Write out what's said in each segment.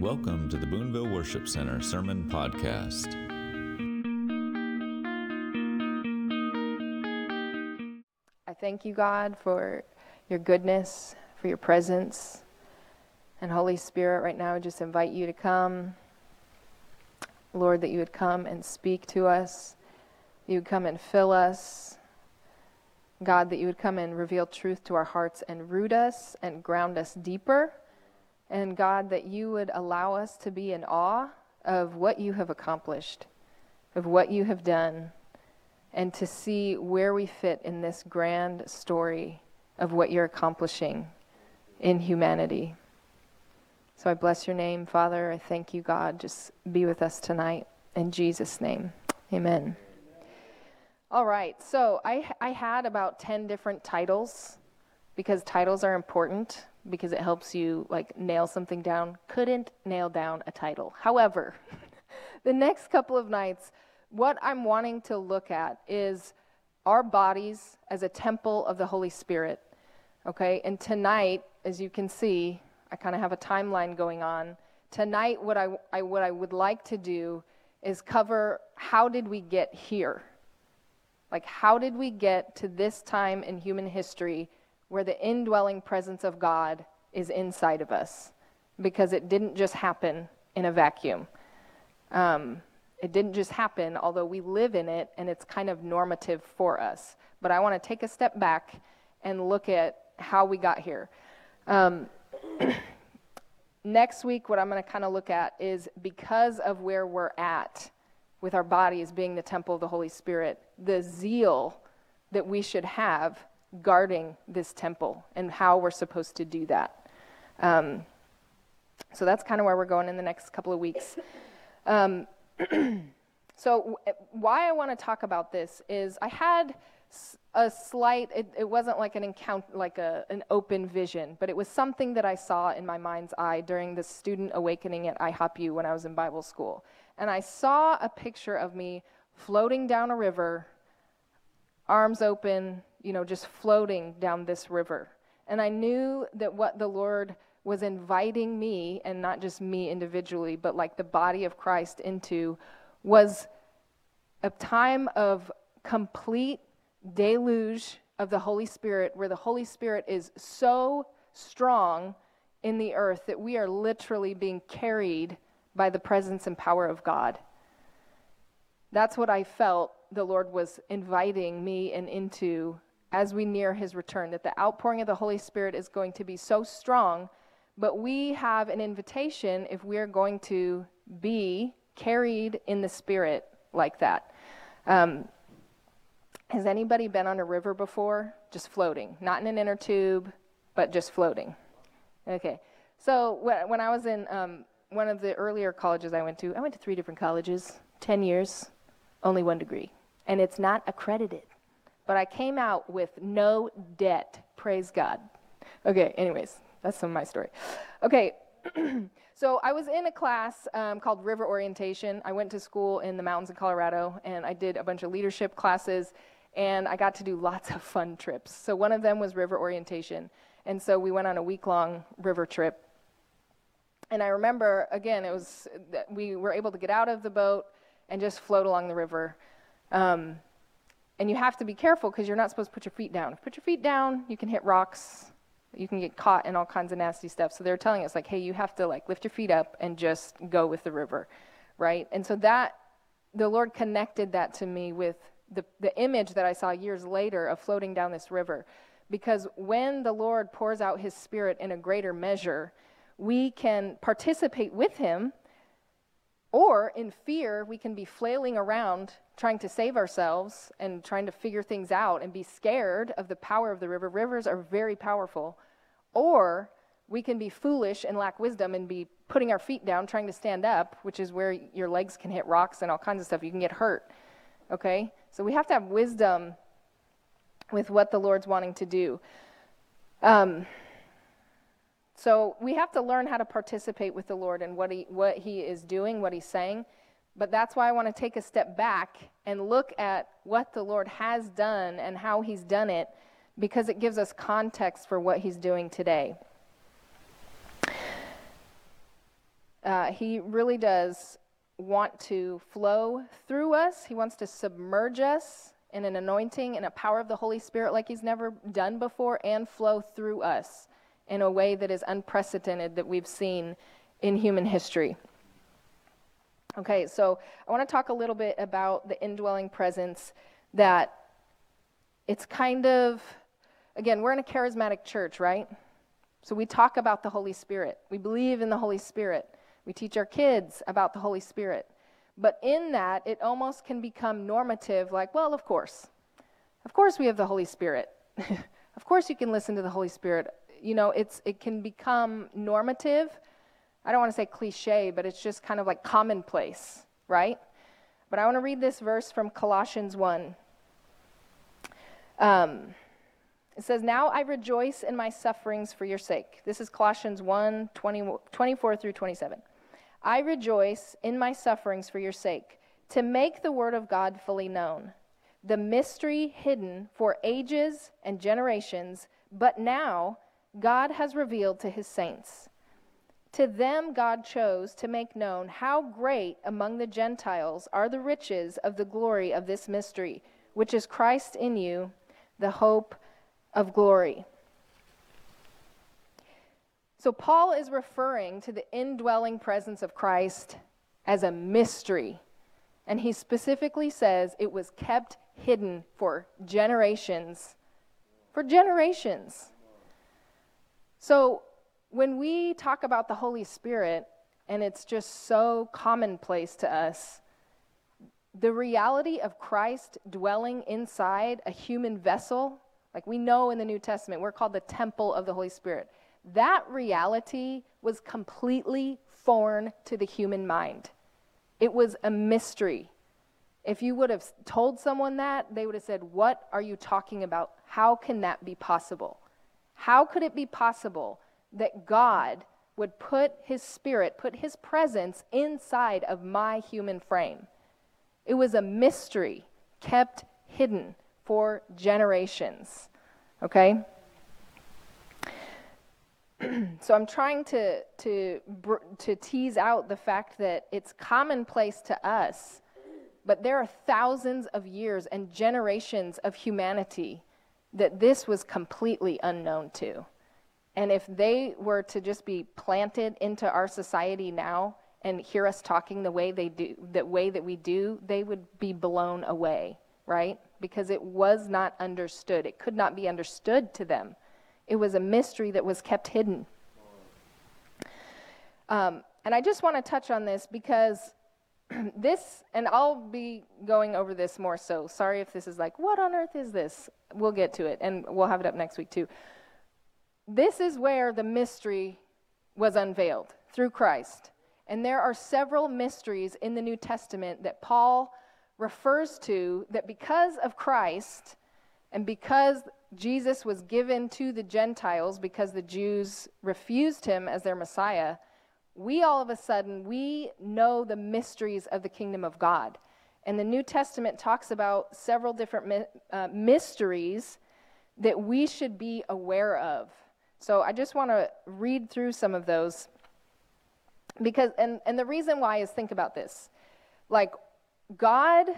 Welcome to the Boonville Worship Center Sermon Podcast. I thank you, God, for your goodness, for your presence. And Holy Spirit, right now, I just invite you to come. Lord, that you would come and speak to us. You would come and fill us. God, that you would come and reveal truth to our hearts and root us and ground us deeper. And God, that you would allow us to be in awe of what you have accomplished, of what you have done, and to see where we fit in this grand story of what you're accomplishing in humanity. So I bless your name, Father. I thank you, God. Just be with us tonight. In Jesus' name, amen. All right, so I, I had about 10 different titles because titles are important because it helps you like nail something down. Couldn't nail down a title. However, the next couple of nights, what I'm wanting to look at is our bodies as a temple of the Holy Spirit. Okay, and tonight, as you can see, I kind of have a timeline going on. Tonight, what I, I, what I would like to do is cover how did we get here? Like, how did we get to this time in human history where the indwelling presence of God is inside of us? Because it didn't just happen in a vacuum. Um, it didn't just happen, although we live in it and it's kind of normative for us. But I want to take a step back and look at how we got here. Um, next week, what I'm going to kind of look at is because of where we're at with our bodies being the temple of the Holy Spirit, the zeal that we should have guarding this temple and how we're supposed to do that. Um, so that's kind of where we're going in the next couple of weeks. Um, so, w- why I want to talk about this is I had a slight, it, it wasn't like an encounter, like a, an open vision, but it was something that I saw in my mind's eye during the student awakening at IHOPU when I was in Bible school. And I saw a picture of me floating down a river, arms open, you know, just floating down this river. And I knew that what the Lord was inviting me, and not just me individually, but like the body of Christ into, was a time of complete deluge of the Holy Spirit, where the Holy Spirit is so strong in the earth that we are literally being carried by the presence and power of God. That's what I felt the Lord was inviting me and into as we near his return, that the outpouring of the Holy Spirit is going to be so strong, but we have an invitation if we're going to be carried in the Spirit like that. Um, has anybody been on a river before? Just floating, not in an inner tube, but just floating. Okay. So when I was in um, one of the earlier colleges I went to, I went to three different colleges, 10 years, only one degree. And it's not accredited. But I came out with no debt. Praise God. Okay, anyways, that's some of my story. Okay, so I was in a class um, called River Orientation. I went to school in the mountains of Colorado, and I did a bunch of leadership classes, and I got to do lots of fun trips. So one of them was River Orientation. And so we went on a week long river trip. And I remember, again, it was we were able to get out of the boat and just float along the river. Um, and you have to be careful because you're not supposed to put your feet down. If you put your feet down, you can hit rocks. You can get caught in all kinds of nasty stuff. So they're telling us like, hey, you have to like lift your feet up and just go with the river, right? And so that the Lord connected that to me with the, the image that I saw years later of floating down this river. Because when the Lord pours out his spirit in a greater measure, we can participate with him, or in fear, we can be flailing around trying to save ourselves and trying to figure things out and be scared of the power of the river. Rivers are very powerful. Or we can be foolish and lack wisdom and be putting our feet down trying to stand up, which is where your legs can hit rocks and all kinds of stuff. You can get hurt. Okay? So we have to have wisdom with what the Lord's wanting to do. Um, so we have to learn how to participate with the Lord and what he, what he is doing, what he's saying. But that's why I want to take a step back and look at what the Lord has done and how He's done it because it gives us context for what He's doing today. Uh, he really does want to flow through us. He wants to submerge us in an anointing and a power of the Holy Spirit like he's never done before and flow through us in a way that is unprecedented that we've seen in human history. Okay, so I want to talk a little bit about the indwelling presence that it's kind of, again, we're in a charismatic church, right? So we talk about the Holy Spirit. We believe in the Holy Spirit. We teach our kids about the Holy Spirit. But in that, it almost can become normative, like, well, of course. Of course, we have the Holy Spirit. of course, you can listen to the Holy Spirit. You know, it's, it can become normative. I don't want to say cliche, but it's just kind of like commonplace, right? But I want to read this verse from Colossians 1. Um, it says, Now I rejoice in my sufferings for your sake. This is Colossians 1 20, 24 through 27. I rejoice in my sufferings for your sake, to make the word of God fully known, the mystery hidden for ages and generations, but now God has revealed to his saints. To them God chose to make known how great among the Gentiles are the riches of the glory of this mystery, which is Christ in you, the hope of glory. So, Paul is referring to the indwelling presence of Christ as a mystery. And he specifically says it was kept hidden for generations. For generations. So, when we talk about the Holy Spirit, and it's just so commonplace to us, the reality of Christ dwelling inside a human vessel, like we know in the New Testament, we're called the temple of the Holy Spirit. That reality was completely foreign to the human mind. It was a mystery. If you would have told someone that, they would have said, What are you talking about? How can that be possible? How could it be possible that God would put his spirit, put his presence inside of my human frame? It was a mystery kept hidden for generations. Okay? so I'm trying to, to, to tease out the fact that it's commonplace to us, but there are thousands of years and generations of humanity that this was completely unknown to. And if they were to just be planted into our society now and hear us talking the way they do, the way that we do, they would be blown away, right? Because it was not understood. It could not be understood to them. It was a mystery that was kept hidden. Um, and I just want to touch on this because this, and I'll be going over this more so. Sorry if this is like, what on earth is this? We'll get to it, and we'll have it up next week too. This is where the mystery was unveiled through Christ. And there are several mysteries in the New Testament that Paul refers to that because of Christ and because Jesus was given to the Gentiles because the Jews refused him as their Messiah, we all of a sudden we know the mysteries of the kingdom of God. And the New Testament talks about several different uh, mysteries that we should be aware of. So I just want to read through some of those because and and the reason why is think about this. Like God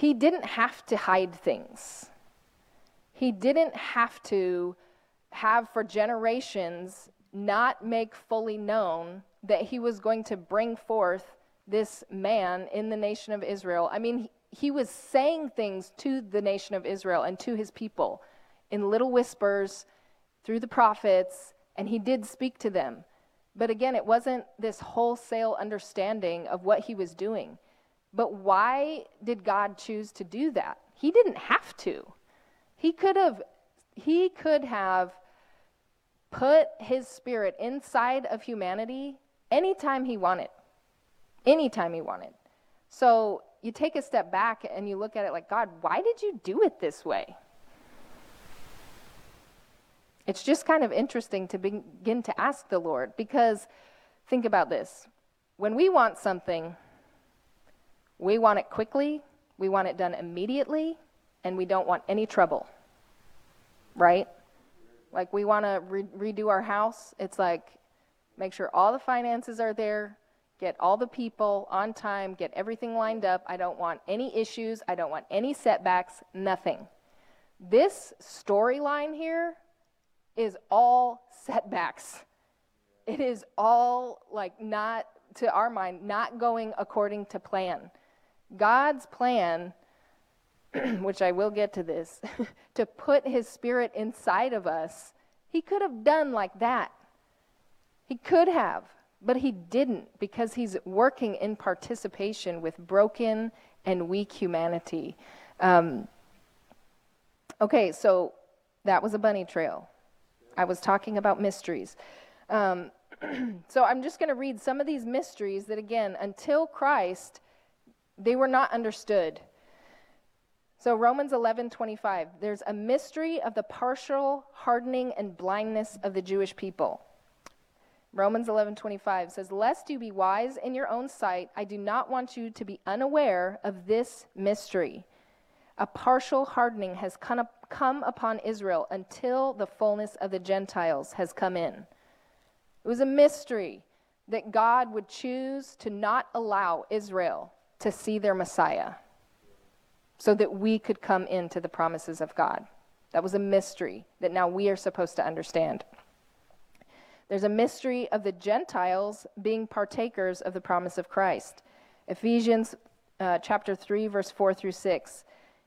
he didn't have to hide things. He didn't have to have for generations not make fully known that he was going to bring forth this man in the nation of Israel. I mean, he, he was saying things to the nation of Israel and to his people in little whispers through the prophets, and he did speak to them. But again, it wasn't this wholesale understanding of what he was doing. But why did God choose to do that? He didn't have to. He could have he could have put his spirit inside of humanity anytime he wanted. Anytime he wanted. So you take a step back and you look at it like, God, why did you do it this way? It's just kind of interesting to begin to ask the Lord because think about this. When we want something, we want it quickly, we want it done immediately, and we don't want any trouble. Right? Like we want to re- redo our house. It's like, make sure all the finances are there, get all the people on time, get everything lined up. I don't want any issues, I don't want any setbacks, nothing. This storyline here is all setbacks. It is all like not, to our mind, not going according to plan. God's plan, which I will get to this, to put his spirit inside of us, he could have done like that. He could have, but he didn't because he's working in participation with broken and weak humanity. Um, okay, so that was a bunny trail. I was talking about mysteries. Um, so I'm just going to read some of these mysteries that, again, until Christ, they were not understood. So Romans 11:25 there's a mystery of the partial hardening and blindness of the Jewish people. Romans 11:25 says lest you be wise in your own sight I do not want you to be unaware of this mystery. A partial hardening has come, come upon Israel until the fullness of the Gentiles has come in. It was a mystery that God would choose to not allow Israel to see their Messiah so that we could come into the promises of God. That was a mystery that now we are supposed to understand. There's a mystery of the Gentiles being partakers of the promise of Christ. Ephesians uh, chapter 3, verse 4 through 6.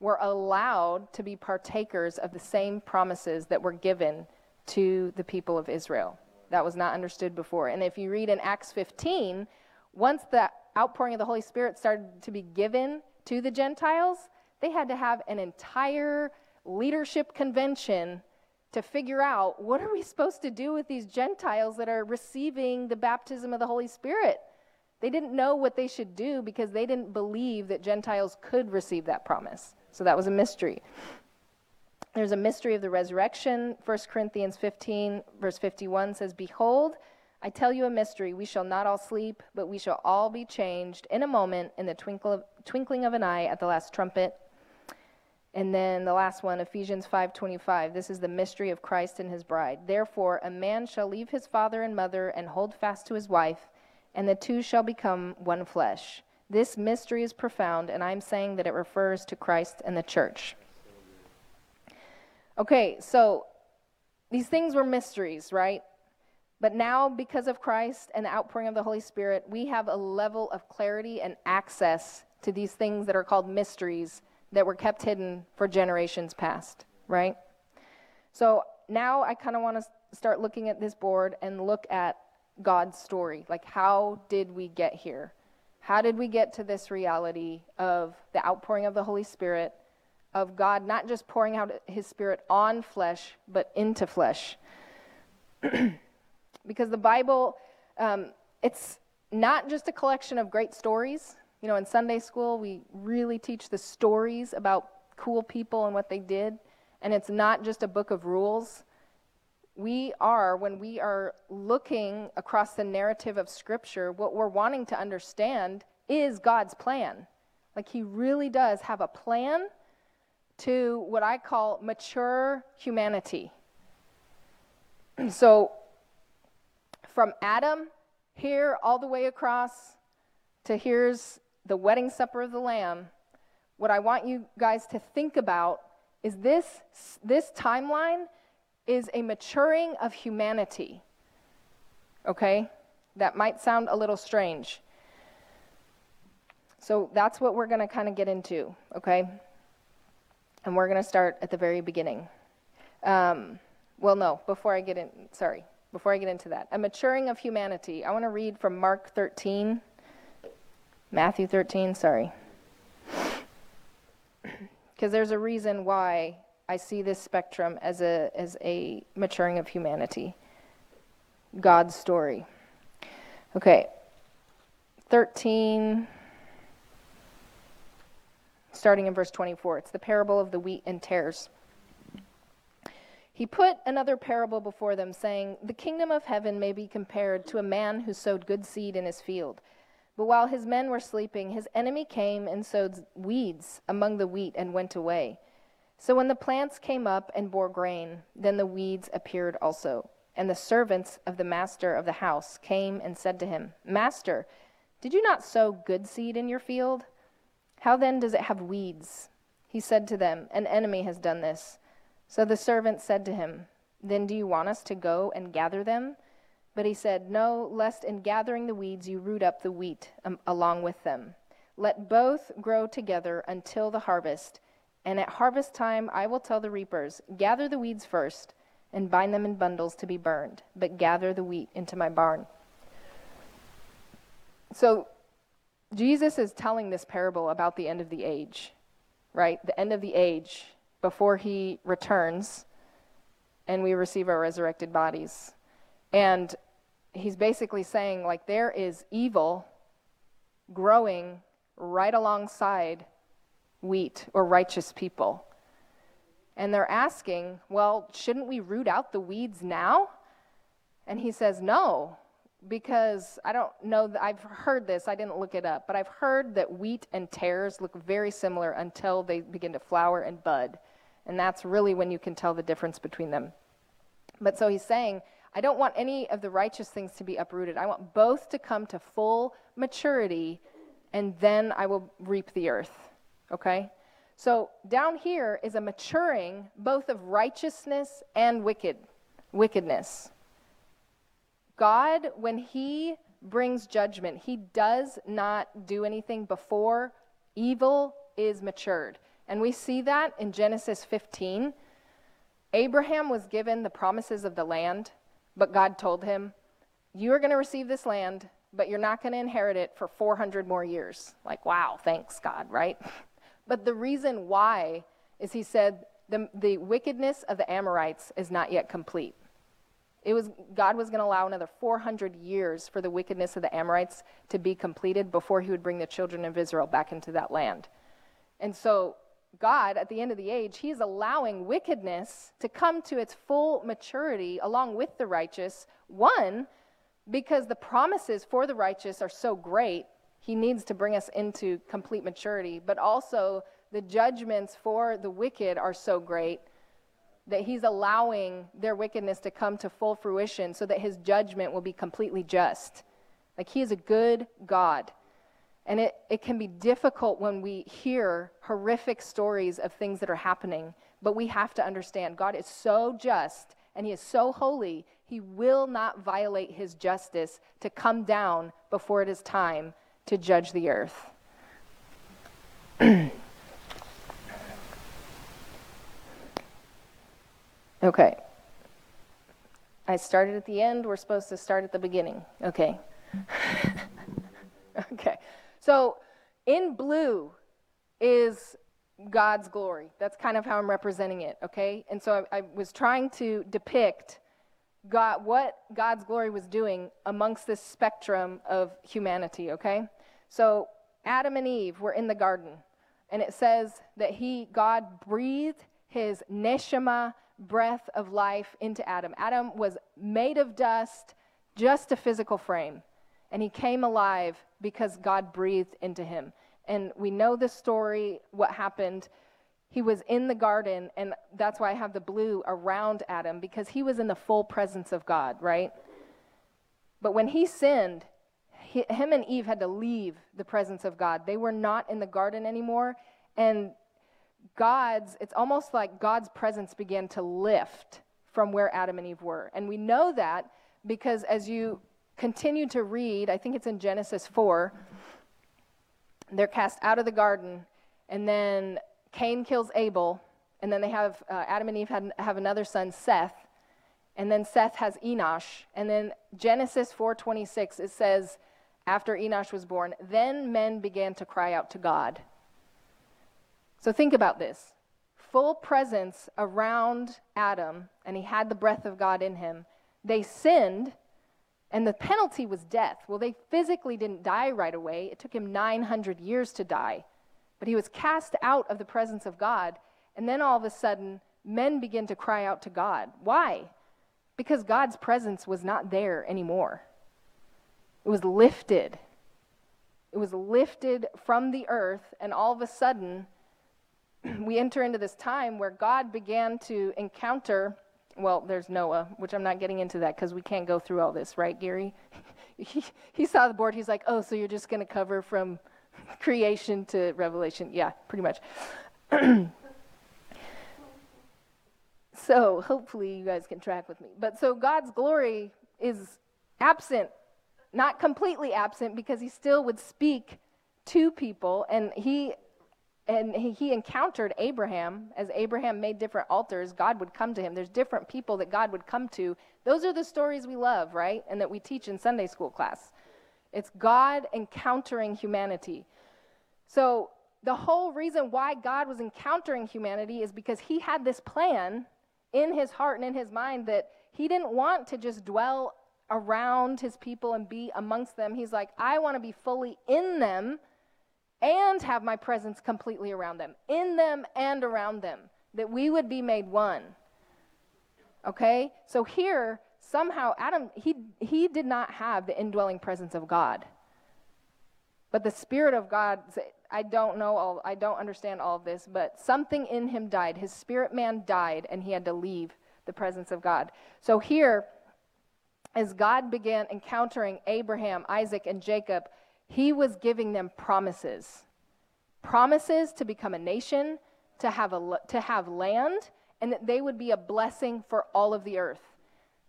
were allowed to be partakers of the same promises that were given to the people of Israel. That was not understood before. And if you read in Acts 15, once the outpouring of the Holy Spirit started to be given to the Gentiles, they had to have an entire leadership convention to figure out what are we supposed to do with these Gentiles that are receiving the baptism of the Holy Spirit. They didn't know what they should do because they didn't believe that Gentiles could receive that promise. So that was a mystery. There's a mystery of the resurrection. 1 Corinthians 15, verse 51 says, Behold, I tell you a mystery. We shall not all sleep, but we shall all be changed in a moment, in the twinkle of, twinkling of an eye at the last trumpet. And then the last one, Ephesians 5:25. This is the mystery of Christ and his bride. Therefore, a man shall leave his father and mother and hold fast to his wife, and the two shall become one flesh. This mystery is profound, and I'm saying that it refers to Christ and the church. Okay, so these things were mysteries, right? But now, because of Christ and the outpouring of the Holy Spirit, we have a level of clarity and access to these things that are called mysteries that were kept hidden for generations past, right? So now I kind of want to start looking at this board and look at God's story. Like, how did we get here? How did we get to this reality of the outpouring of the Holy Spirit, of God not just pouring out his Spirit on flesh, but into flesh? because the Bible, um, it's not just a collection of great stories. You know, in Sunday school, we really teach the stories about cool people and what they did. And it's not just a book of rules. We are, when we are looking across the narrative of Scripture, what we're wanting to understand is God's plan. Like, He really does have a plan to what I call mature humanity. so, from Adam here all the way across to here's the wedding supper of the Lamb, what I want you guys to think about is this, this timeline is a maturing of humanity. Okay? That might sound a little strange. So that's what we're going to kind of get into, okay? And we're going to start at the very beginning. Um, well, no, before I get in, sorry, before I get into that. A maturing of humanity. I want to read from Mark 13. Matthew 13, sorry. Because there's a reason why I see this spectrum as a, as a maturing of humanity. God's story. Okay. 13, starting in verse 24. It's the parable of the wheat and tares. He put another parable before them, saying, The kingdom of heaven may be compared to a man who sowed good seed in his field. But while his men were sleeping, his enemy came and sowed weeds among the wheat and went away. So when the plants came up and bore grain, then the weeds appeared also. And the servants of the master of the house came and said to him, Master, did you not sow good seed in your field? How then does it have weeds? He said to them, An enemy has done this. So the servant said to him, Then do you want us to go and gather them? But he said, No, lest in gathering the weeds you root up the wheat um, along with them. Let both grow together until the harvest. And at harvest time I will tell the reapers, Gather the weeds first, and bind them in bundles to be burned, but gather the wheat into my barn. So Jesus is telling this parable about the end of the age, right? The end of the age before he returns and we receive our resurrected bodies. And he's basically saying, like, there is evil growing right alongside wheat or righteous people. And they're asking, well, shouldn't we root out the weeds now? And he says, no, because I don't know, I've heard this, I didn't look it up, but I've heard that wheat and tares look very similar until they begin to flower and bud. And that's really when you can tell the difference between them. But so he's saying, I don't want any of the righteous things to be uprooted. I want both to come to full maturity, and then I will reap the earth. Okay? So down here is a maturing both of righteousness and wicked wickedness. God, when he brings judgment, he does not do anything before evil is matured. And we see that in Genesis 15. Abraham was given the promises of the land, but God told him, You are going to receive this land, but you're not going to inherit it for 400 more years. Like, wow, thanks, God, right? But the reason why is he said, the, the wickedness of the Amorites is not yet complete. It was, God was going to allow another 400 years for the wickedness of the Amorites to be completed before he would bring the children of Israel back into that land. And so, God, at the end of the age, he is allowing wickedness to come to its full maturity along with the righteous. One, because the promises for the righteous are so great, he needs to bring us into complete maturity. But also, the judgments for the wicked are so great that he's allowing their wickedness to come to full fruition so that his judgment will be completely just. Like he is a good God. And it, it can be difficult when we hear horrific stories of things that are happening, but we have to understand God is so just and he is so holy, he will not violate his justice to come down before it is time to judge the earth. Okay. I started at the end. We're supposed to start at the beginning. Okay. okay. So in blue is God's glory. That's kind of how I'm representing it, okay? And so I, I, was trying to depict God, what God's glory was doing amongst this spectrum of humanity, okay? So Adam and Eve were in the garden, and it says that he, God, breathed his neshama, breath of life into Adam. Adam was made of dust, just a physical frame, and he came alive because God breathed into him. And we know the story, what happened. He was in the garden, and that's why I have the blue around Adam, because he was in the full presence of God, right? But when he sinned, he, him and Eve had to leave the presence of God. They were not in the garden anymore, and God's, it's almost like God's presence began to lift from where Adam and Eve were. And we know that because as you continue to read, I think it's in Genesis 4, they're cast out of the garden, and then Cain kills Abel, and then they have uh, Adam and Eve have, have another son, Seth, and then Seth has Enosh, and then Genesis 4:26 it says after Enosh was born, then men began to cry out to God. So think about this full presence around Adam, and he had the breath of God in him. They sinned, And the penalty was death. Well, they physically didn't die right away. It took him 900 years to die. But he was cast out of the presence of God. And then all of a sudden, men begin to cry out to God. Why? Because God's presence was not there anymore. It was lifted. It was lifted from the earth, and all of a sudden, we enter into this time where God began to encounter well, there's Noah, which I'm not getting into that because we can't go through all this, right, Gary? he, he saw the board. He's like, oh, so you're just going to cover from creation to Revelation? Yeah, pretty much. so hopefully you guys can track with me. But so God's glory is absent, not completely absent, because he still would speak to people, and he and he encountered Abraham. As Abraham made different altars, God would come to him. There's different people that God would come to. Those are the stories we love, right? And that we teach in Sunday school class. It's God encountering humanity. So, the whole reason why God was encountering humanity is because he had this plan in his heart and in his mind that he didn't want to just dwell around his people and be amongst them. He's like, I want to be fully in them and have my presence completely around them, in them and around them, that we would be made one. Okay? So here, somehow, Adam, he, he did not have the indwelling presence of God. But the Spirit of God, I don't know all, I don't understand all of this, but something in him died. His spirit man died, and he had to leave the presence of God. So here, as God began encountering Abraham, Isaac, and Jacob, he was giving them promises promises to become a nation, to have, a, to have land, and that they would be a blessing for all of the earth.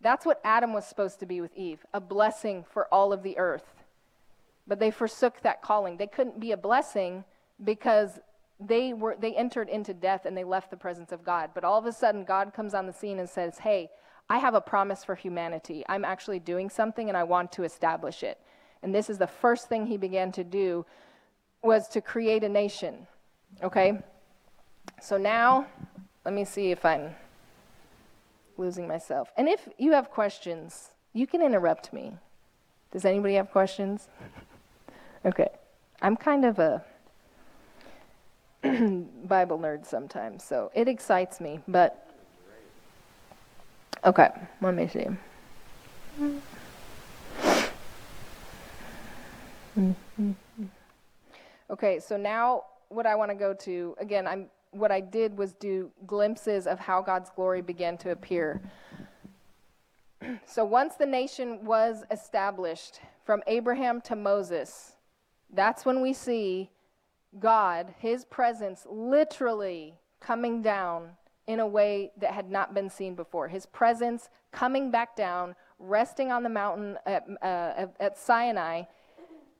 That's what Adam was supposed to be with Eve a blessing for all of the earth. But they forsook that calling. They couldn't be a blessing because they were they entered into death and they left the presence of God. But all of a sudden God comes on the scene and says, "Hey, I have a promise for humanity. I'm actually doing something and I want to establish it." and this is the first thing he began to do was to create a nation okay so now let me see if i'm losing myself. And if you have questions you can interrupt me. Does anybody have questions? Okay. I'm kind of a bible nerd sometimes so it excites me but okay let me see. Mm-hmm. Okay, so now what I want to go to again, I'm what I did was do glimpses of how God's glory began to appear. So once the nation was established from Abraham to Moses, that's when we see God, his presence literally coming down in a way that had not been seen before. His presence coming back down, resting on the mountain at, uh, at Sinai,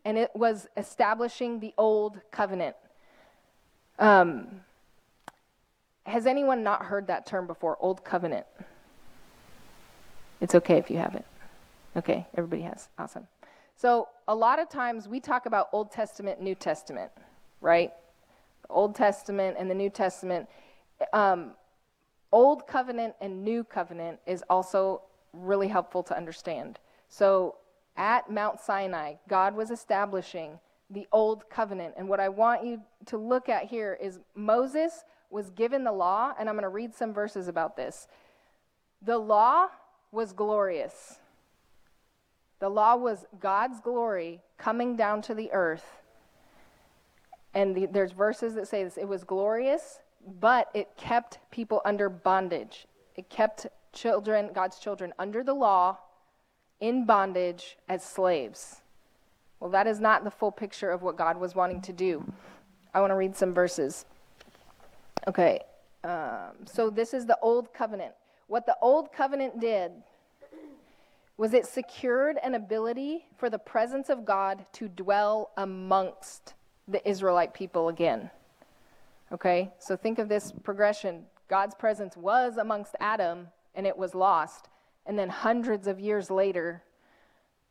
and it was establishing the old covenant. Um, has anyone not heard that term before? Old covenant. It's okay if you haven't. Okay, everybody has. Awesome. So, a lot of times we talk about Old Testament, New Testament, right? Old Testament and the New Testament. Um, Old covenant and New covenant is also really helpful to understand. So, at Mount Sinai, God was establishing the old covenant. And what I want you to look at here is Moses was given the law, and I'm going to read some verses about this. The law was glorious. The law was God's glory coming down to the earth. And the, there's verses that say this it was glorious, but it kept people under bondage. It kept children, God's children, under the law in bondage as slaves. Well, that is not the full picture of what God was wanting to do. I want to read some verses. Okay, um, so this is the Old Covenant. What the Old Covenant did was it secured an ability for the presence of God to dwell amongst the Israelite people again. Okay, so think of this progression. God's presence was amongst Adam and it was lost. And then hundreds of years later,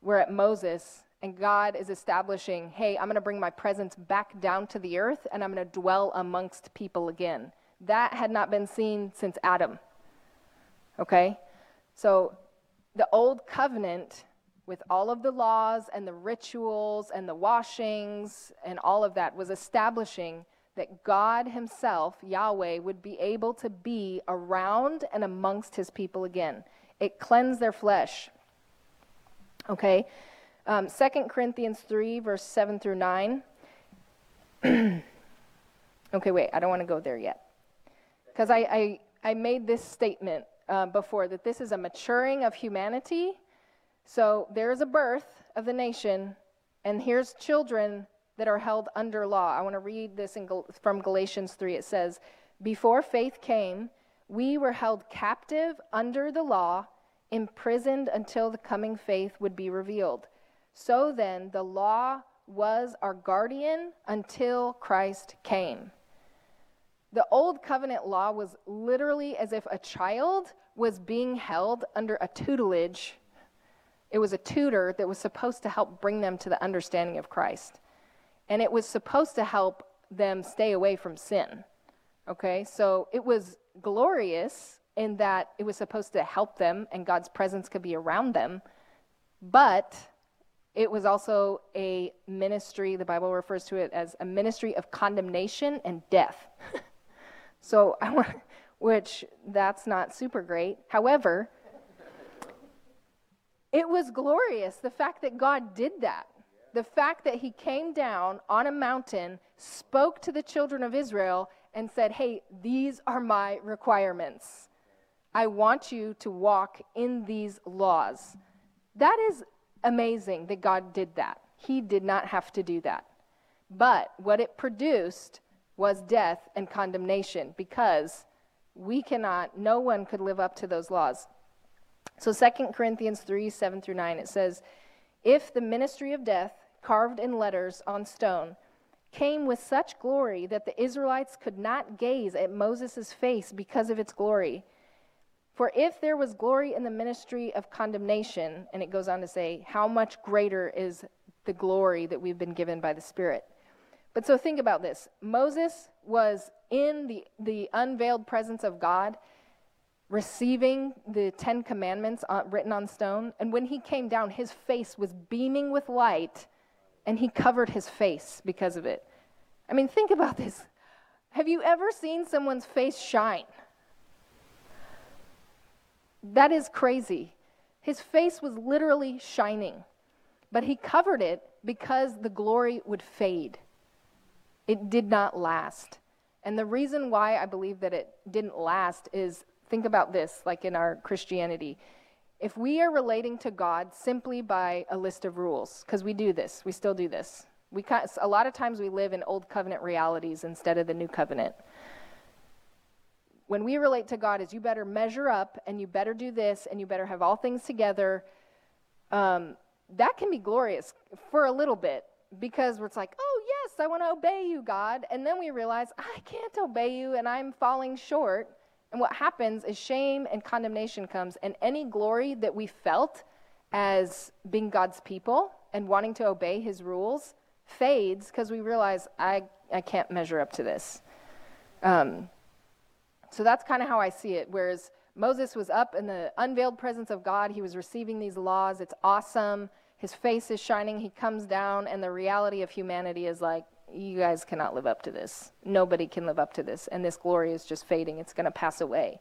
we're at Moses, and God is establishing, hey, I'm going to bring my presence back down to the earth, and I'm going to dwell amongst people again. That had not been seen since Adam. Okay? So the old covenant with all of the laws and the rituals and the washings and all of that was establishing that God Himself, Yahweh, would be able to be around and amongst His people again. It cleansed their flesh. Okay? Um, 2 Corinthians 3, verse 7 through 9. okay, wait, I don't want to go there yet. Because I, I, I made this statement uh, before that this is a maturing of humanity. So there is a birth of the nation, and here's children that are held under law. I want to read this Gal- from Galatians 3. It says, Before faith came, we were held captive under the law, imprisoned until the coming faith would be revealed. So then, the law was our guardian until Christ came. The old covenant law was literally as if a child was being held under a tutelage. It was a tutor that was supposed to help bring them to the understanding of Christ. And it was supposed to help them stay away from sin. Okay, so it was glorious in that it was supposed to help them and God's presence could be around them. But it was also a ministry, the Bible refers to it as a ministry of condemnation and death. so I want, which that's not super great. However, it was glorious the fact that God did that. The fact that he came down on a mountain, spoke to the children of Israel, and said, Hey, these are my requirements. I want you to walk in these laws. That is amazing that God did that. He did not have to do that. But what it produced was death and condemnation because we cannot, no one could live up to those laws. So 2 Corinthians 3 7 through 9, it says, If the ministry of death, carved in letters on stone, came with such glory that the Israelites could not gaze at Moses' face because of its glory, for if there was glory in the ministry of condemnation, and it goes on to say, how much greater is the glory that we've been given by the Spirit. But so think about this Moses was in the, the unveiled presence of God, receiving the Ten Commandments on, written on stone. And when he came down, his face was beaming with light, and he covered his face because of it. I mean, think about this. Have you ever seen someone's face shine? That is crazy. His face was literally shining, but he covered it because the glory would fade. It did not last. And the reason why I believe that it didn't last is think about this, like in our Christianity. If we are relating to God simply by a list of rules, because we do this, we still do this. We, a lot of times we live in old covenant realities instead of the new covenant when we relate to God is you better measure up and you better do this and you better have all things together. Um, that can be glorious for a little bit because it's like, oh, yes, I want to obey you, God. And then we realize, I can't obey you and I'm falling short. And what happens is shame and condemnation comes, and any glory that we felt as being God's people and wanting to obey his rules fades because we realize, I, I can't measure up to this. Um, so that's kind of how I see it. Whereas Moses was up in the unveiled presence of God, he was receiving these laws. It's awesome. His face is shining. He comes down, and the reality of humanity is like, you guys cannot live up to this. Nobody can live up to this. And this glory is just fading, it's going to pass away.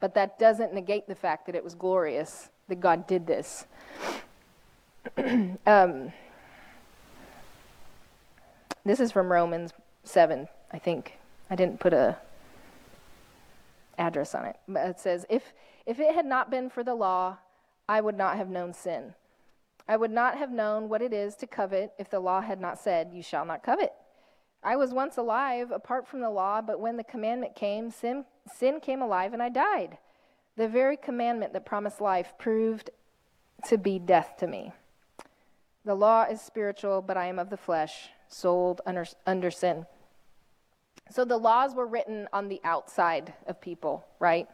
But that doesn't negate the fact that it was glorious that God did this. um, this is from Romans 7, I think. I didn't put a address on it. But It says, if, if it had not been for the law, I would not have known sin. I would not have known what it is to covet if the law had not said, You shall not covet. I was once alive apart from the law, but when the commandment came, sin, sin came alive and I died. The very commandment that promised life proved to be death to me. The law is spiritual, but I am of the flesh, sold under, under sin. So the laws were written on the outside of people, right?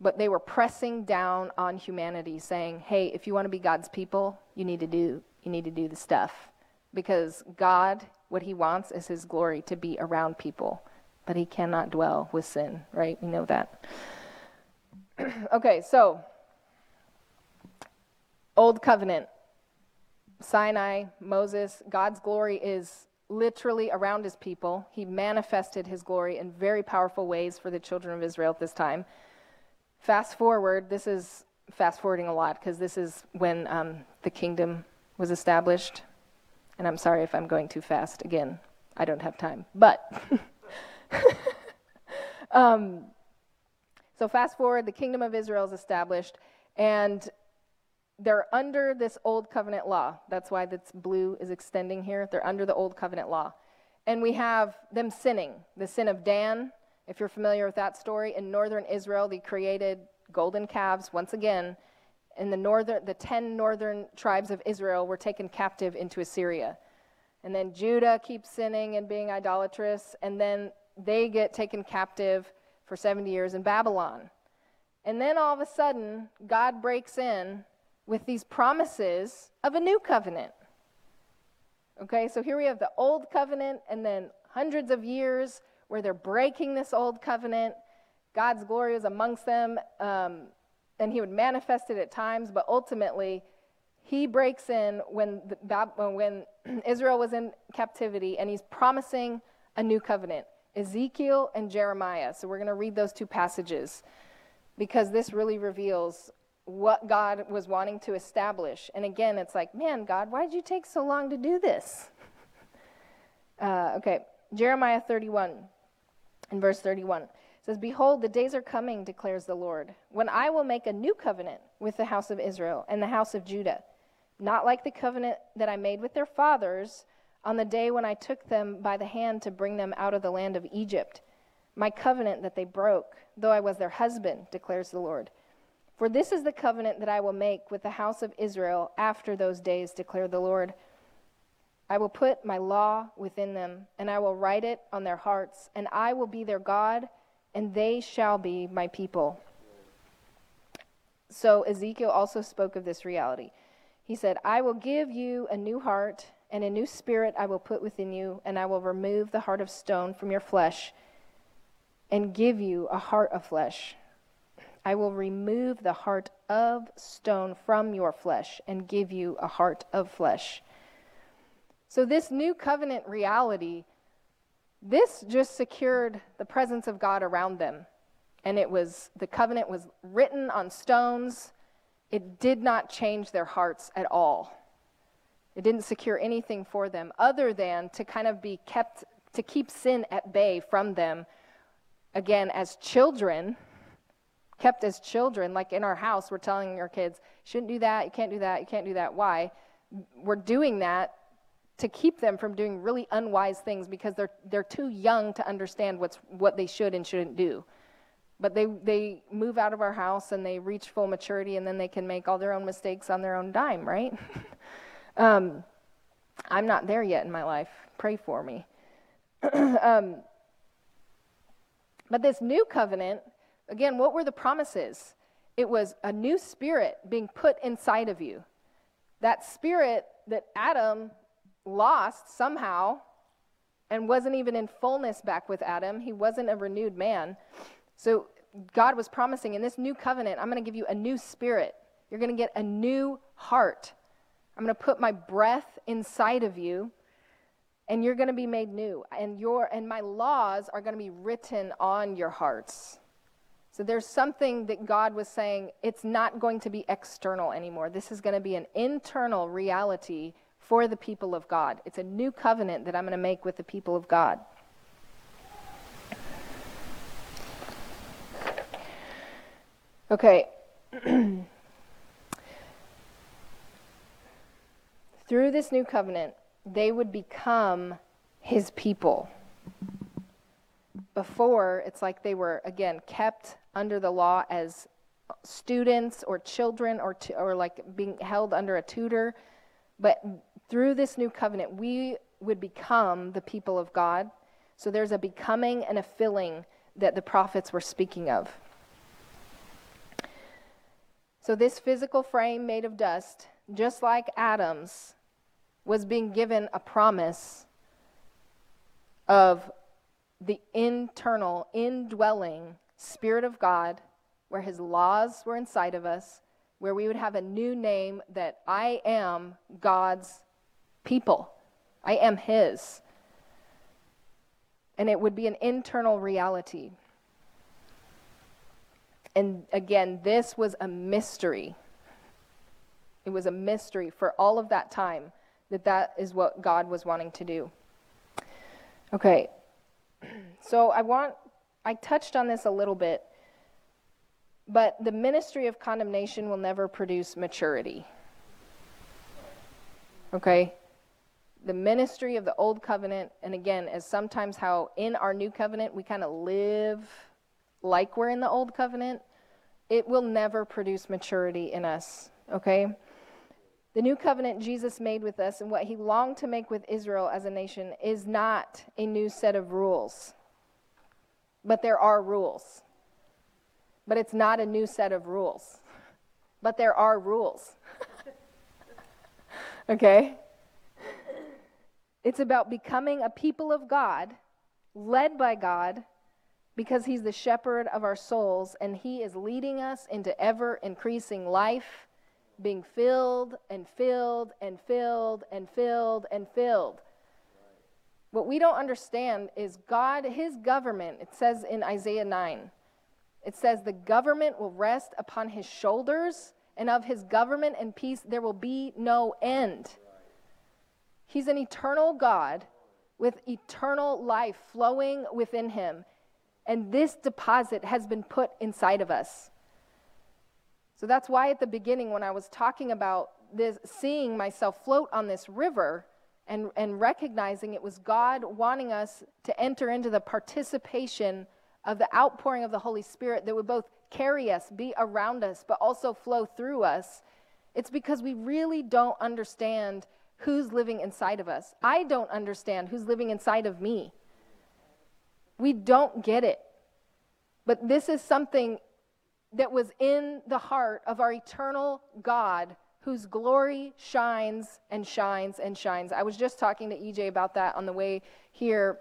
But they were pressing down on humanity, saying, "Hey, if you want to be God's people, you need to do you need to do the stuff." Because God, what he wants is his glory to be around people, but he cannot dwell with sin, right? We know that. okay, so Old Covenant, Sinai, Moses, God's glory is literally around his people. He manifested his glory in very powerful ways for the children of Israel at this time. Fast forward, this is fast forwarding a lot because this is when um, the kingdom was established. And I'm sorry if I'm going too fast. Again, I don't have time. But, um, so fast forward, the kingdom of Israel is established, and they're under this old covenant law. That's why this blue is extending here. They're under the old covenant law. And we have them sinning the sin of Dan, if you're familiar with that story. In northern Israel, they created golden calves once again. In the northern, the 10 northern tribes of Israel were taken captive into Assyria. And then Judah keeps sinning and being idolatrous, and then they get taken captive for 70 years in Babylon. And then all of a sudden, God breaks in with these promises of a new covenant. Okay, so here we have the old covenant, and then hundreds of years where they're breaking this old covenant. God's glory is amongst them, um, and He would manifest it at times, but ultimately, He breaks in when, the, when Israel was in captivity, and He's promising a new covenant Ezekiel and Jeremiah. So we're going to read those two passages because this really reveals what God was wanting to establish. And again, it's like, man, God, why did you take so long to do this? Uh, okay, Jeremiah 31 in verse 31 says, Behold, the days are coming, declares the Lord, when I will make a new covenant with the house of Israel and the house of Judah, not like the covenant that I made with their fathers on the day when I took them by the hand to bring them out of the land of Egypt, my covenant that they broke, though I was their husband, declares the Lord. For this is the covenant that I will make with the house of Israel after those days, declared the Lord. I will put my law within them, and I will write it on their hearts, and I will be their God, and they shall be my people. So Ezekiel also spoke of this reality. He said, I will give you a new heart, and a new spirit I will put within you, and I will remove the heart of stone from your flesh, and give you a heart of flesh I will remove the heart of stone from your flesh and give you a heart of flesh. So, this new covenant reality, this just secured the presence of God around them. And it was, the covenant was written on stones. It did not change their hearts at all. It didn't secure anything for them other than to kind of be kept, to keep sin at bay from them. Again, as children, kept as children, like in our house, we're telling our kids, shouldn't do that, you can't do that, you can't do that. Why? We're doing that to keep them from doing really unwise things because they're, they're too young to understand what's, what they should and shouldn't do. But they, they move out of our house and they reach full maturity and then they can make all their own mistakes on their own dime, right? um, I'm not there yet in my life. Pray for me. um, but this new covenant Again, what were the promises? It was a new spirit being put inside of you. That spirit that Adam lost somehow and wasn't even in fullness back with Adam, he wasn't a renewed man. So God was promising in this new covenant, I'm going to give you a new spirit. You're going to get a new heart. I'm going to put my breath inside of you and you're going to be made new and your and my laws are going to be written on your hearts. So there's something that God was saying, it's not going to be external anymore. This is going to be an internal reality for the people of God. It's a new covenant that I'm going to make with the people of God. Okay. Through this new covenant, they would become his people. Before, it's like they were, again, kept under the law as students or children or, or like being held under a tutor. But through this new covenant, we would become the people of God. So there's a becoming and a filling that the prophets were speaking of. So, this physical frame made of dust, just like Adam's, was being given a promise of the internal, indwelling Spirit of God, where His laws were inside of us, where we would have a new name that I am God's people. I am His. And it would be an internal reality. And again, this was a mystery. It was a mystery for all of that time that that is what God was wanting to do. Okay. So I want I touched on this a little bit, but the ministry of condemnation will never produce maturity. Okay? The ministry of the old covenant, and again, as sometimes how in our new covenant we kind of live like we're in the old covenant, it will never produce maturity in us. Okay? The new covenant Jesus made with us and what he longed to make with Israel as a nation is not a new set of rules, but there are rules. But it's not a new set of rules, but there are rules. okay? It's about becoming a people of God, led by God, because He's the shepherd of our souls, and He is leading us into ever increasing life being filled and filled and filled and filled and filled. What we don't understand is God, His government, it says in Isaiah 9, it says, the government will rest upon His shoulders, and of His government and peace there will be no end. He's an eternal God with eternal life flowing within Him. And this deposit has been put inside of us. So that's why at the beginning, when I was talking about this, seeing myself float on this river and, and recognizing it was God wanting us to enter into the participation of the outpouring of the Holy Spirit that would both carry us, be around us, but also flow through us, it's because we really don't understand who's living inside of us. I don't understand who's living inside of me. We don't get it. But this is something that was in the heart of our eternal God whose glory shines and shines and shines. I was just talking to EJ about that on the way here.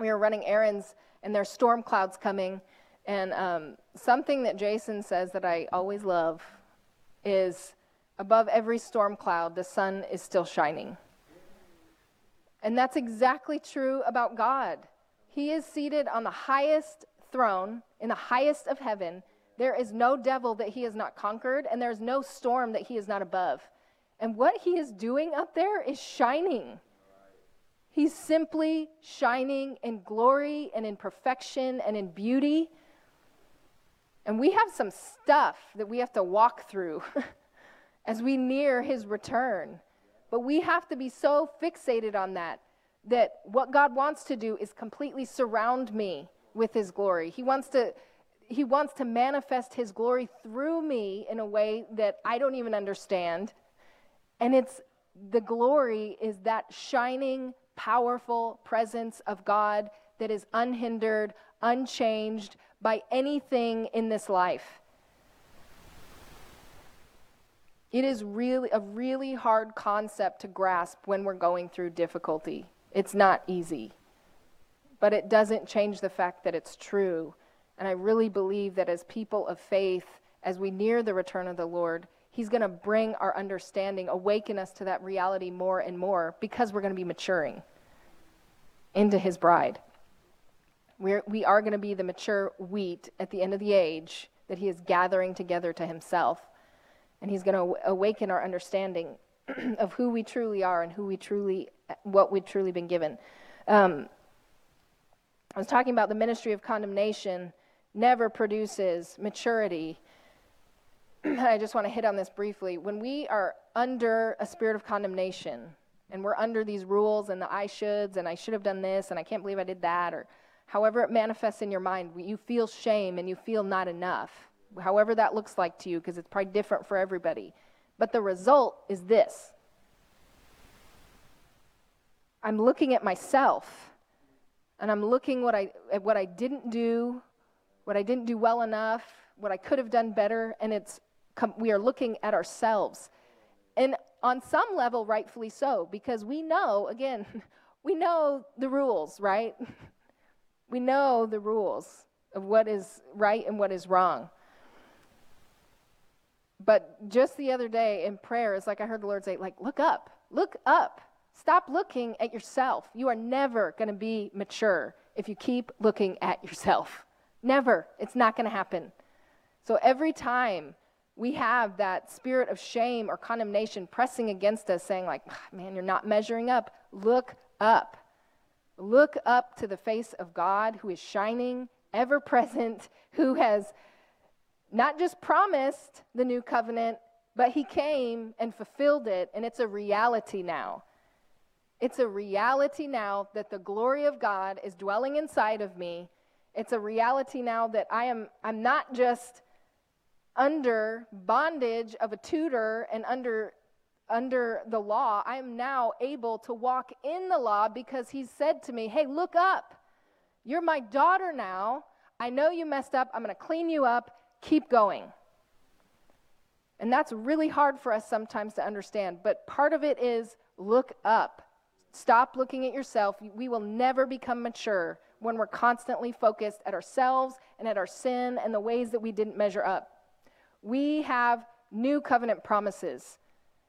We were running errands and there's storm clouds coming. And um, something that Jason says that I always love is above every storm cloud, the sun is still shining. And that's exactly true about God. He is seated on the highest throne in the highest of heaven, there is no devil that he has not conquered, and there's no storm that he is not above. And what he is doing up there is shining. He's simply shining in glory and in perfection and in beauty. And we have some stuff that we have to walk through as we near his return. But we have to be so fixated on that that what God wants to do is completely surround me with his glory. He wants to he wants to manifest his glory through me in a way that I don't even understand. And it's the glory is that shining, powerful presence of God that is unhindered, unchanged by anything in this life. It is really a really hard concept to grasp when we're going through difficulty. It's not easy. But it doesn't change the fact that it's true and I really believe that as people of faith, as we near the return of the Lord, He's going to bring our understanding, awaken us to that reality more and more because we're going to be maturing into His bride. We're, we are going to be the mature wheat at the end of the age that He is gathering together to Himself. And He's going to awaken our understanding of who we truly are and who we truly, what we've truly been given. Um, I was talking about the ministry of condemnation never produces maturity. I just want to hit on this briefly. When we are under a spirit of condemnation and we're under these rules and the I shoulds and I should have done this and I can't believe I did that or however it manifests in your mind, you feel shame and you feel not enough, however that looks like to you, because it's probably different for everybody. But the result is this I'm looking at myself and I'm looking what I, at what I didn't do what I didn't do well enough, what I could have done better, and it's we are looking at ourselves. And on some level, rightfully so, because we know, again, we know the rules, right? we know the rules of what is right and what is wrong. But just the other day in prayer, it's like I heard the Lord say, like, look up, look up. Stop looking at yourself. You are never going to be mature if you keep looking at yourself. Never. It's not going to happen. So every time we have that spirit of shame or condemnation pressing against us, saying, like, ah, man, you're not measuring up, look up. Look up to the face of God who is shining, ever present, who has not just promised the new covenant, but he came and fulfilled it, and it's a reality now. It's a reality now that the glory of God is dwelling inside of me. It's a reality now that I am I'm not just under bondage of a tutor and under under the law. I am now able to walk in the law because he said to me, "Hey, look up. You're my daughter now. I know you messed up. I'm going to clean you up keep going. And that's really hard for us sometimes to understand. But part of it is look up. Stop looking at yourself. We will never become mature when we're constantly focused at ourselves and at our sin and the ways that we didn't measure up. We have new covenant promises,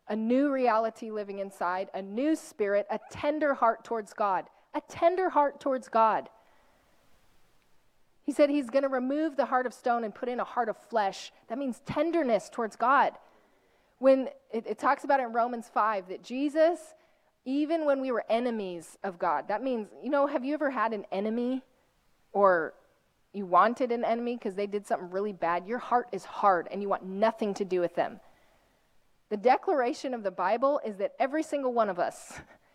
a new reality living inside, a new spirit, a tender heart towards God, a tender heart towards God. He said he's going to remove the heart of stone and put in a heart of flesh. That means tenderness towards God. When it, it, talks about in Romans 5 that Jesus, even when we were enemies of God, that means, you know, have you ever had an enemy or you wanted an enemy because they did something really bad? Your heart is hard and you want nothing to do with them. The declaration of the Bible is that every single one of us,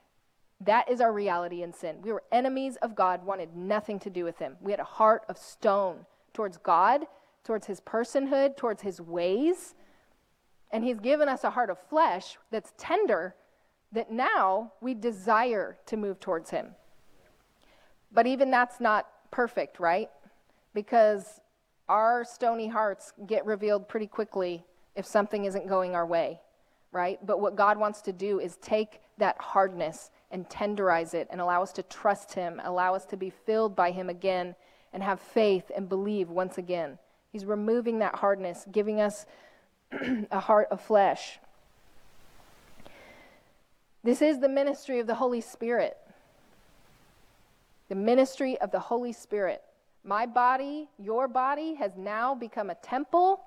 that is our reality in sin. We were enemies of God, wanted nothing to do with Him. We had a heart of stone towards God, towards His personhood, towards His ways. And He's given us a heart of flesh that's tender, that now we desire to move towards Him. But even that's not perfect, right? Because our stony hearts get revealed pretty quickly if something isn't going our way, right? But what God wants to do is take that hardness and tenderize it and allow us to trust Him, allow us to be filled by Him again and have faith and believe once again. He's removing that hardness, giving us a heart of flesh. This is the ministry of the Holy Spirit. The ministry of the Holy Spirit. My body, your body, has now become a temple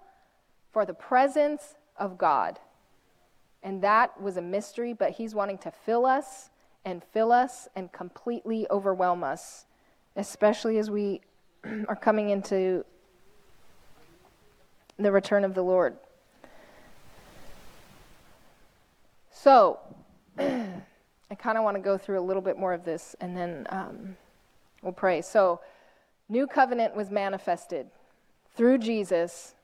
for the presence of God. And that was a mystery, but He's wanting to fill us and fill us and completely overwhelm us, especially as we are coming into the return of the Lord. So, I kind of want to go through a little bit more of this and then um, we'll pray. So, new covenant was manifested through Jesus,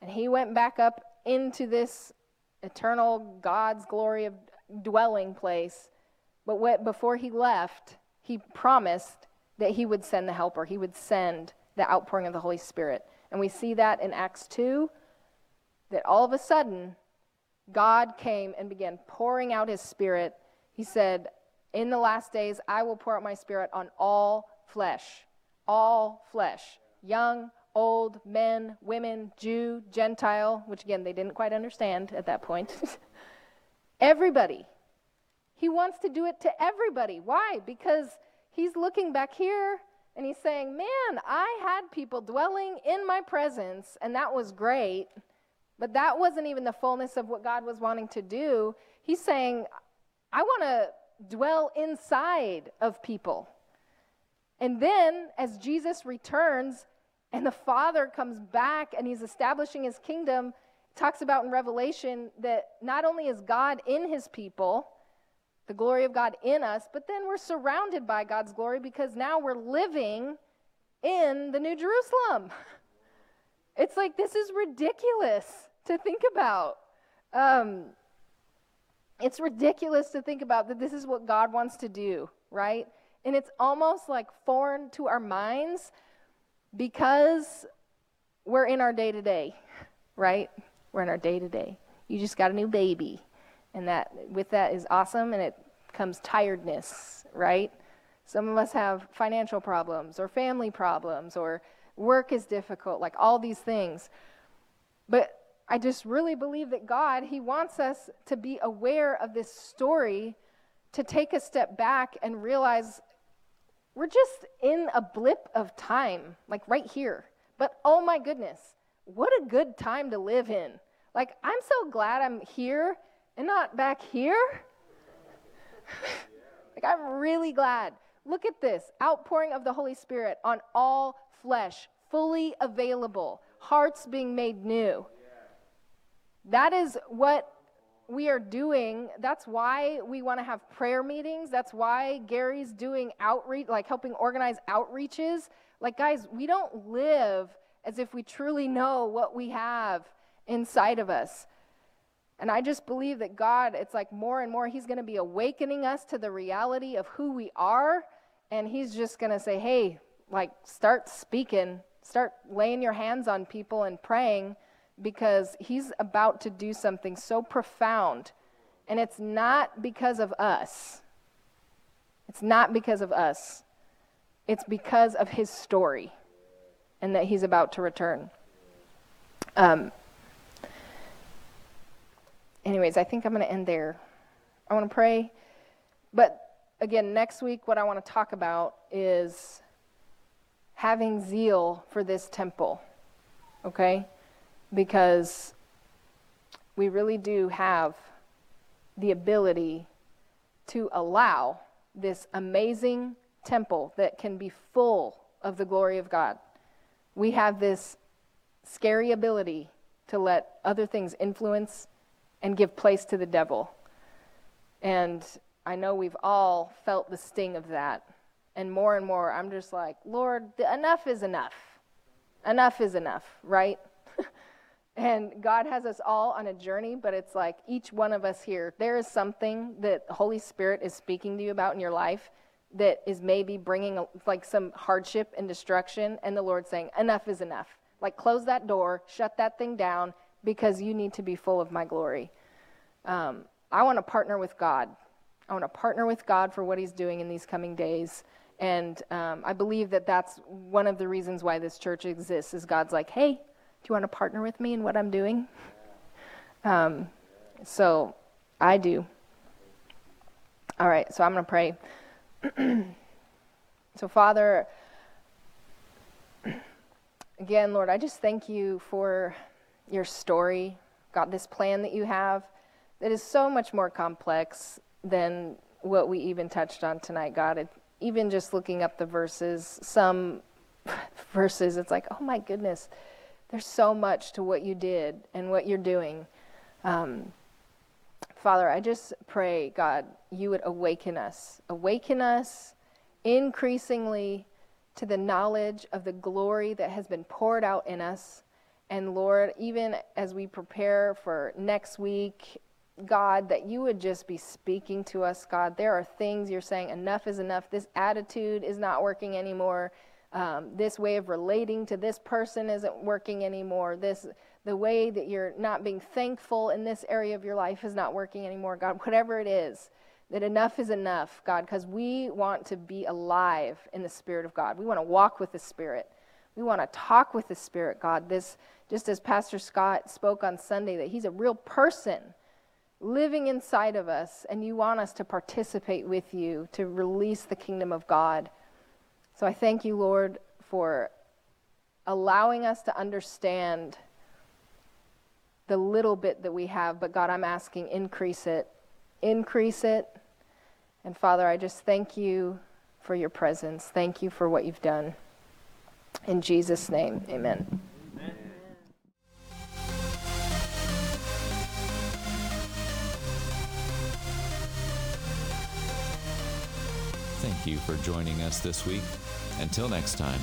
and he went back up into this eternal God's glory of dwelling place but what, before he left, he promised that he would send the helper, he would send the outpouring of the Holy Spirit. And we see that in Acts 2 that all of a sudden, God came and began pouring out his spirit. He said, In the last days, I will pour out my spirit on all flesh. All flesh. Young, old, men, women, Jew, Gentile, which again, they didn't quite understand at that point. Everybody. He wants to do it to everybody. Why? Because he's looking back here and he's saying, Man, I had people dwelling in my presence, and that was great. But that wasn't even the fullness of what God was wanting to do. He's saying, I want to dwell inside of people. And then, as Jesus returns and the Father comes back and he's establishing his kingdom, talks about in Revelation that not only is God in his people, the glory of God in us, but then we're surrounded by God's glory because now we're living in the New Jerusalem. It's like this is ridiculous to think about. Um, it's ridiculous to think about that this is what God wants to do, right? And it's almost like foreign to our minds because we're in our day to day, right? We're in our day to day. You just got a new baby and that with that is awesome and it comes tiredness right some of us have financial problems or family problems or work is difficult like all these things but I just really believe that God, He wants us to be aware of this story, to take a step back and realize we're just in a blip of time, like right here. But oh my goodness, what a good time to live in. Like, I'm so glad I'm here and not back here. like, I'm really glad. Look at this outpouring of the Holy Spirit on all flesh, fully available, hearts being made new. That is what we are doing. That's why we want to have prayer meetings. That's why Gary's doing outreach, like helping organize outreaches. Like, guys, we don't live as if we truly know what we have inside of us. And I just believe that God, it's like more and more, He's going to be awakening us to the reality of who we are. And He's just going to say, hey, like, start speaking, start laying your hands on people and praying because He's about to do something so profound. And it's not because of us. It's not because of us. It's because of His story and that He's about to return. Um, anyways, I think I'm going to end there. I want to pray. But again, next week, what I want to talk about is having zeal for this temple, okay? Because we really do have the ability to allow this amazing temple that can be full of the glory of God. We have this scary ability to let other things influence and give place to the devil. And I know we've all felt the sting of that. And more and more, I'm just like, Lord, enough is enough. Enough is enough, right? and God has us all on a journey, but it's like each one of us here, there is something that the Holy Spirit is speaking to you about in your life that is maybe bringing like some hardship and destruction, and the Lord saying, enough is enough. Like, close that door, shut that thing down, because you need to be full of my glory. Um, I want to partner with God. I want to partner with God for what He's doing in these coming days. And um, I believe that that's one of the reasons why this church exists. Is God's like, hey, do you want to partner with me in what I'm doing? Um, so I do. All right, so I'm going to pray. so, Father, again, Lord, I just thank you for your story, God, this plan that you have that is so much more complex than what we even touched on tonight, God. It, even just looking up the verses, some verses, it's like, oh my goodness, there's so much to what you did and what you're doing. Um, Father, I just pray, God, you would awaken us. Awaken us increasingly to the knowledge of the glory that has been poured out in us and Lord, even as we prepare for next week, God, that you would just be speaking to us, God. There are things you're saying, enough is enough. This attitude is not working anymore. Um, this way of relating to this person isn't working anymore. This, the way that you're not being thankful in this area of your life is not working anymore, God. Whatever it is, that enough is enough, God, because we want to be alive in the Spirit of God. We want to walk with the Spirit. We want to talk with the Spirit, God. This, just as Pastor Scott spoke on Sunday, that He's a real person living inside of us, and you want us to participate with you to release the kingdom of God. So I thank you, Lord, for allowing us to understand the little bit that we have, but God, I'm asking, increase it. Increase it. And Father, I just thank you for your presence. Thank you for what you've done. In Jesus' name, amen. You for joining us this week. Until next time.